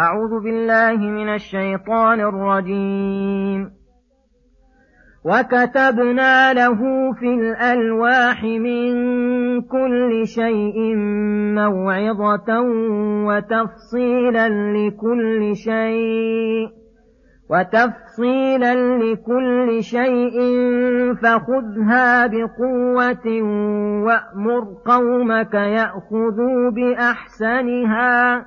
أعوذ بالله من الشيطان الرجيم. وكتبنا له في الألواح من كل شيء موعظة وتفصيلا لكل شيء وتفصيلا لكل شيء فخذها بقوة وأمر قومك يأخذوا بأحسنها.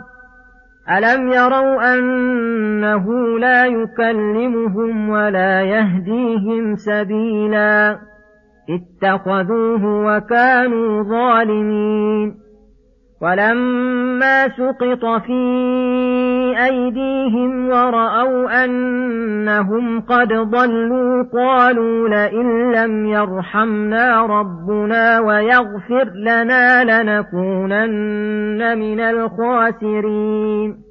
الم يروا انه لا يكلمهم ولا يهديهم سبيلا اتخذوه وكانوا ظالمين ولما سقط في أيديهم ورأوا أنهم قد ضلوا قالوا لئن لم يرحمنا ربنا ويغفر لنا لنكونن من الخاسرين.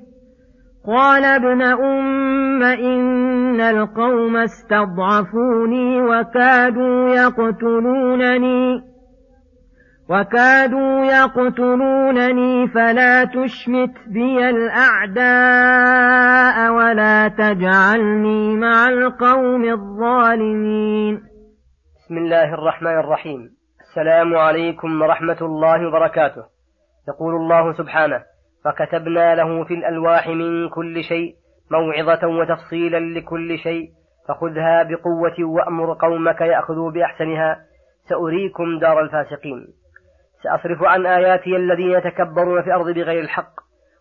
قال ابن أم إن القوم استضعفوني وكادوا يقتلونني وكادوا يقتلونني فلا تشمت بي الأعداء ولا تجعلني مع القوم الظالمين. بسم الله الرحمن الرحيم. السلام عليكم ورحمة الله وبركاته. يقول الله سبحانه فكتبنا له في الألواح من كل شيء موعظة وتفصيلا لكل شيء فخذها بقوة وأمر قومك يأخذوا بأحسنها سأريكم دار الفاسقين. سأصرف عن آياتي الذين يتكبرون في الأرض بغير الحق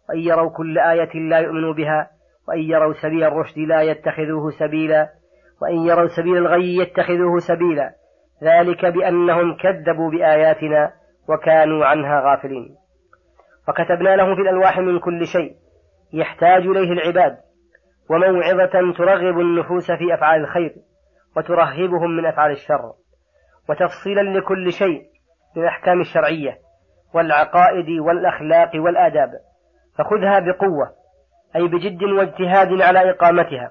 وإن يروا كل آية لا يؤمنوا بها وإن يروا سبيل الرشد لا يتخذوه سبيلا وإن يروا سبيل الغي يتخذوه سبيلا. ذلك بأنهم كذبوا بآياتنا وكانوا عنها غافلين. وكتبنا له في الألواح من كل شيء يحتاج إليه العباد وموعظة ترغب النفوس في أفعال الخير وترهبهم من أفعال الشر وتفصيلا لكل شيء من الأحكام الشرعية والعقائد والأخلاق والآداب. فخذها بقوة أي بجد واجتهاد على إقامتها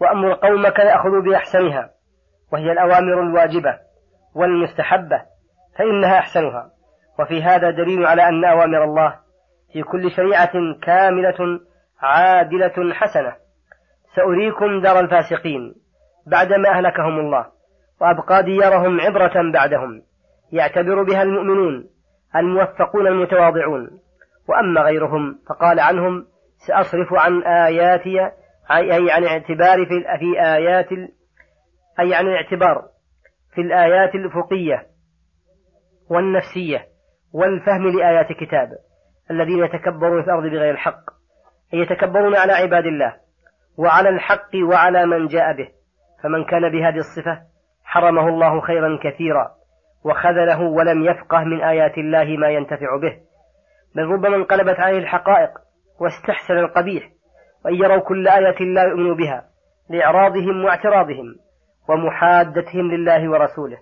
وأمر قومك يأخذوا بأحسنها وهي الأوامر الواجبة والمستحبة فإنها أحسنها. وفي هذا دليل على أن أوامر الله في كل شريعة كاملة عادلة حسنة. سأريكم دار الفاسقين بعدما أهلكهم الله وأبقى ديارهم عبرة بعدهم يعتبر بها المؤمنون الموفقون المتواضعون. وأما غيرهم فقال عنهم سأصرف عن آياتي أي عن اعتبار في, آيات أي عن الاعتبار في الآيات الأفقية والنفسية. والفهم لآيات كتاب الذين يتكبرون في الأرض بغير الحق أي يتكبرون على عباد الله وعلى الحق وعلى من جاء به فمن كان بهذه الصفة حرمه الله خيرا كثيرا وخذله ولم يفقه من آيات الله ما ينتفع به بل ربما انقلبت عليه الحقائق واستحسن القبيح وأن يروا كل آية لا يؤمنوا بها لإعراضهم واعتراضهم ومحادتهم لله ورسوله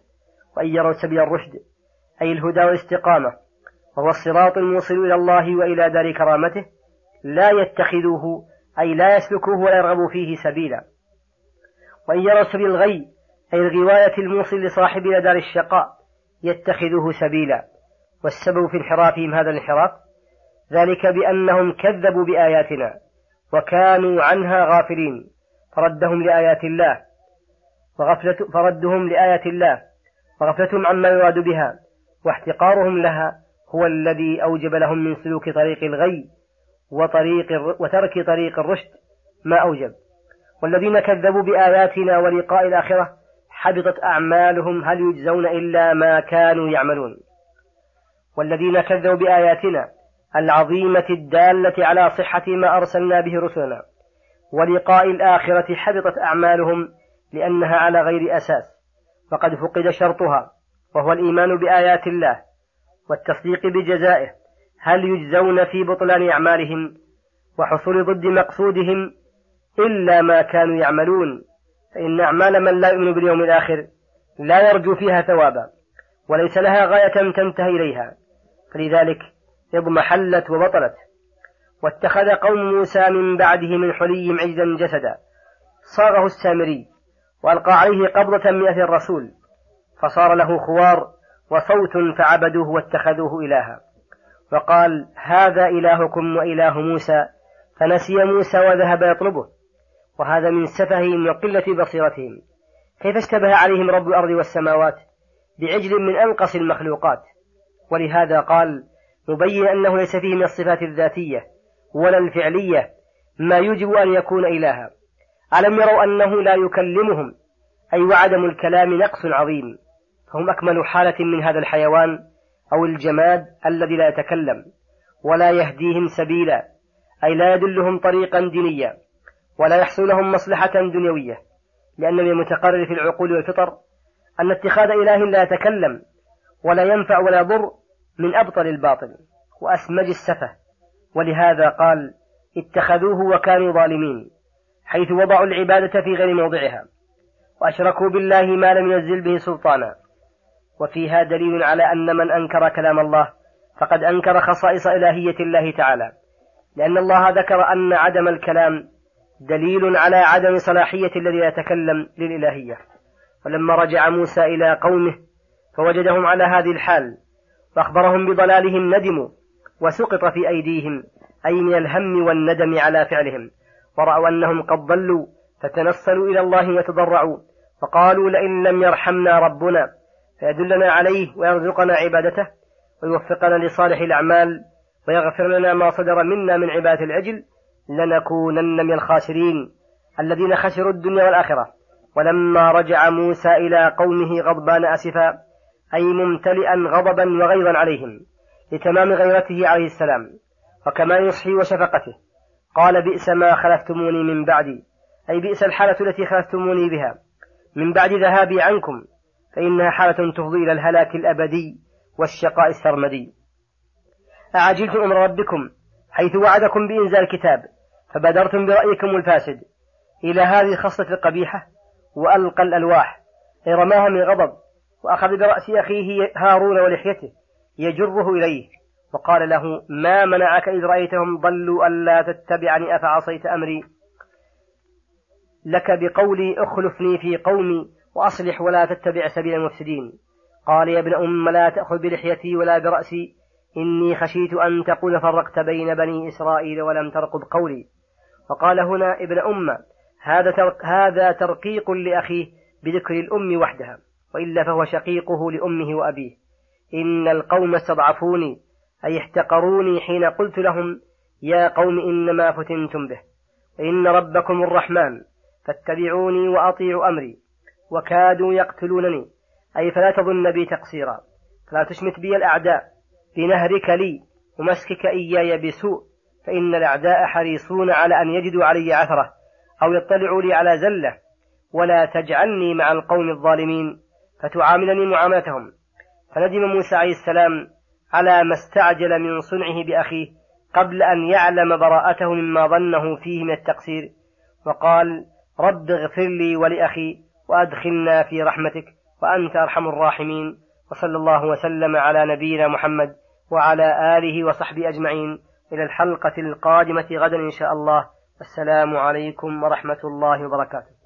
وأن يروا سبيل الرشد أي الهدى والاستقامة وهو الصراط الموصل إلى الله وإلى دار كرامته لا يتخذوه أي لا يسلكوه ولا يرغبوا فيه سبيلا. وإن يروا سبيل الغي أي الغواية الموصل لصاحب إلى دار الشقاء يتخذوه سبيلا. والسبب في انحرافهم هذا الانحراف ذلك بأنهم كذبوا بآياتنا وكانوا عنها غافلين. فردهم لآيات الله وغفلة فردهم لآيات الله وغفلتهم عما يراد بها واحتقارهم لها هو الذي أوجب لهم من سلوك طريق الغي وطريق وترك طريق الرشد ما أوجب. والذين كذبوا بآياتنا ولقاء الآخرة حبطت أعمالهم هل يجزون إلا ما كانوا يعملون. والذين كذبوا بآياتنا العظيمة الدالة على صحة ما أرسلنا به رسلنا ولقاء الآخرة حبطت أعمالهم لأنها على غير أساس. فقد فقد شرطها وهو الإيمان بآيات الله والتصديق بجزائه هل يجزون في بطلان أعمالهم وحصول ضد مقصودهم إلا ما كانوا يعملون؟ فإن أعمال من لا يؤمن باليوم الآخر لا يرجو فيها ثوابا وليس لها غاية تنتهي إليها. فلذلك اضمحلت وبطلت. واتخذ قوم موسى من بعده من حليهم عجزا جسدا. صاغه السامري وألقى عليه قبضة من أثر الرسول فصار له خوار وصوت فعبدوه واتخذوه إلها. وقال هذا إلهكم وإله موسى فنسي موسى وذهب يطلبه. وهذا من سفههم وقلة بصيرتهم. كيف اشتبه عليهم رب الأرض والسماوات؟ بعجل من أنقص المخلوقات. ولهذا قال مبين أنه ليس فيه من الصفات الذاتية ولا الفعلية ما يجب أن يكون إلها. ألم يروا أنه لا يكلمهم؟ أي وعدم الكلام نقص عظيم. فهم أكمل حالة من هذا الحيوان أو الجماد الذي لا يتكلم ولا يهديهم سبيلا أي لا يدلهم طريقا دينيا ولا يحصل لهم مصلحة دنيوية لأن من المتقرر في العقول والفطر أن اتخاذ إله لا يتكلم ولا ينفع ولا يضر من أبطل الباطل وأسمج السفة. ولهذا قال اتخذوه وكانوا ظالمين حيث وضعوا العبادة في غير موضعها وأشركوا بالله ما لم ينزل به سلطانا. وفيها دليل على أن من أنكر كلام الله فقد أنكر خصائص إلهية الله تعالى لأن الله ذكر أن عدم الكلام دليل على عدم صلاحية الذي يتكلم للإلهية. ولما رجع موسى إلى قومه فوجدهم على هذه الحال وأخبرهم بضلالهم ندموا وسقط في أيديهم أي من الهم والندم على فعلهم. ورأوا أنهم قد ضلوا فتنصلوا إلى الله وتضرعوا فقالوا لئن لم يرحمنا ربنا فيدلنا عليه ويرزقنا عبادته ويوفقنا لصالح الأعمال ويغفر لنا ما صدر منا من عبادة العجل لنكونن من الخاسرين الذين خسروا الدنيا والآخرة. ولما رجع موسى إلى قومه غضبان أسفا أي ممتلئا غضبا وغيظا عليهم لتمام غيرته عليه السلام وكمال نصحه وشفقته. قال بئس ما خلفتموني من بعدي. أي بئس الحالة التي خلفتموني بها. من بعد ذهابي عنكم فإنها حالة تفضي إلى الهلاك الأبدي والشقاء السرمدي. أعجلتم أمر ربكم حيث وعدكم بإنزال كتاب فبادرتم برأيكم الفاسد. إلى هذه الخصلة القبيحة وألقى الألواح رماها من غضب وأخذ برأس أخيه هارون ولحيته يجره إليه وقال له ما منعك إذ رأيتهم ضلوا ألا تتبعني؟ أفعصيت أمري؟ لك بقولي اخلفني في قومي وأصلح ولا تتبع سبيل المفسدين. قال يا ابن أم لا تأخذ بلحيتي ولا برأسي. إني خشيت أن تقول فرقت بين بني إسرائيل ولم ترقب قولي. وقال هنا ابن أم هذا هذا ترقيق لأخيه بذكر الأم وحدها وإلا فهو شقيقه لأمه وأبيه. إن القوم استضعفوني أي احتقروني حين قلت لهم يا قوم إنما فتنتم به. إن ربكم الرحمن فاتبعوني وأطيعوا أمري. وكادوا يقتلونني. أي فلا تظن بي تقصيرا. فلا تشمت بي الأعداء. بنهرك لي ومسكك إياي بسوء. فإن الأعداء حريصون على أن يجدوا علي عثرة أو يطلعوا لي على زلة. ولا تجعلني مع القوم الظالمين. فتعاملني معاملتهم. فندم موسى عليه السلام على ما استعجل من صنعه بأخيه قبل أن يعلم براءته مما ظنه فيه من التقصير. وقال رب اغفر لي ولأخي وأدخلنا في رحمتك وأنت أرحم الراحمين. وصلى الله وسلم على نبينا محمد وعلى آله وصحبه أجمعين. إلى الحلقة القادمة غدا إن شاء الله. السلام عليكم ورحمة الله وبركاته.